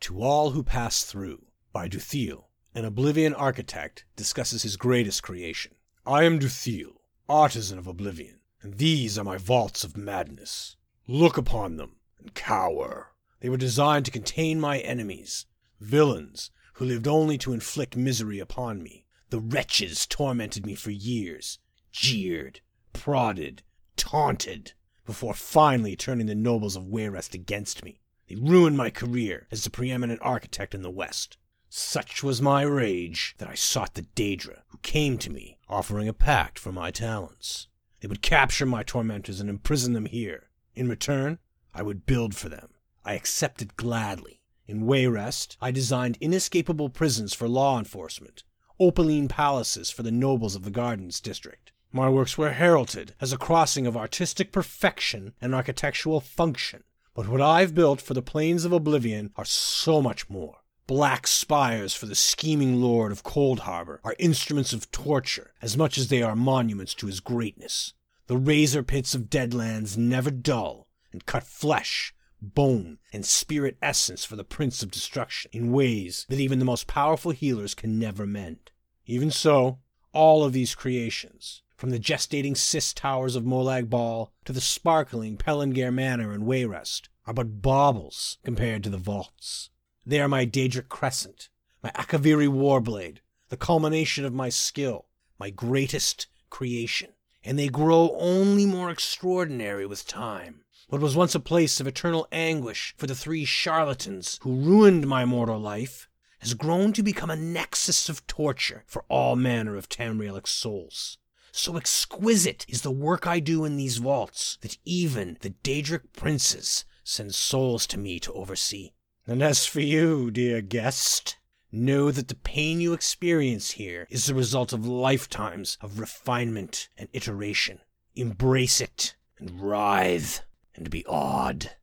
To All Who Pass Through by Duthiel, an Oblivion architect, discusses his greatest creation. I am Duthiel, artisan of Oblivion, and these are my vaults of madness. Look upon them and cower. They were designed to contain my enemies, villains who lived only to inflict misery upon me. The wretches tormented me for years, jeered, prodded, taunted, before finally turning the nobles of Wayrest against me. They ruined my career as the preeminent architect in the West. Such was my rage that I sought the Daedra, who came to me, offering a pact for my talents. They would capture my tormentors and imprison them here. In return, I would build for them. I accepted gladly. In Wayrest, I designed inescapable prisons for law enforcement, opaline palaces for the nobles of the Gardens district. My works were heralded as a crossing of artistic perfection and architectural function. But what I've built for the planes of Oblivion are so much more. Black spires for the scheming lord of Coldharbour are instruments of torture as much as they are monuments to his greatness. The razor pits of Deadlands never dull, and cut flesh, bone, and spirit essence for the Prince of Destruction in ways that even the most powerful healers can never mend. Even so, all of these creations, from the gestating cis towers of Molag Bal to the sparkling Pelengare Manor in Wayrest, are but baubles compared to the vaults. They are my Daedric Crescent, my Akaviri Warblade, the culmination of my skill, my greatest creation, and they grow only more extraordinary with time. What was once a place of eternal anguish for the three charlatans who ruined my mortal life has grown to become a nexus of torture for all manner of Tamrielic souls. So exquisite is the work I do in these vaults that even the Daedric princes send souls to me to oversee. And as for you, dear guest, know that the pain you experience here is the result of lifetimes of refinement and iteration. Embrace it and writhe and be awed.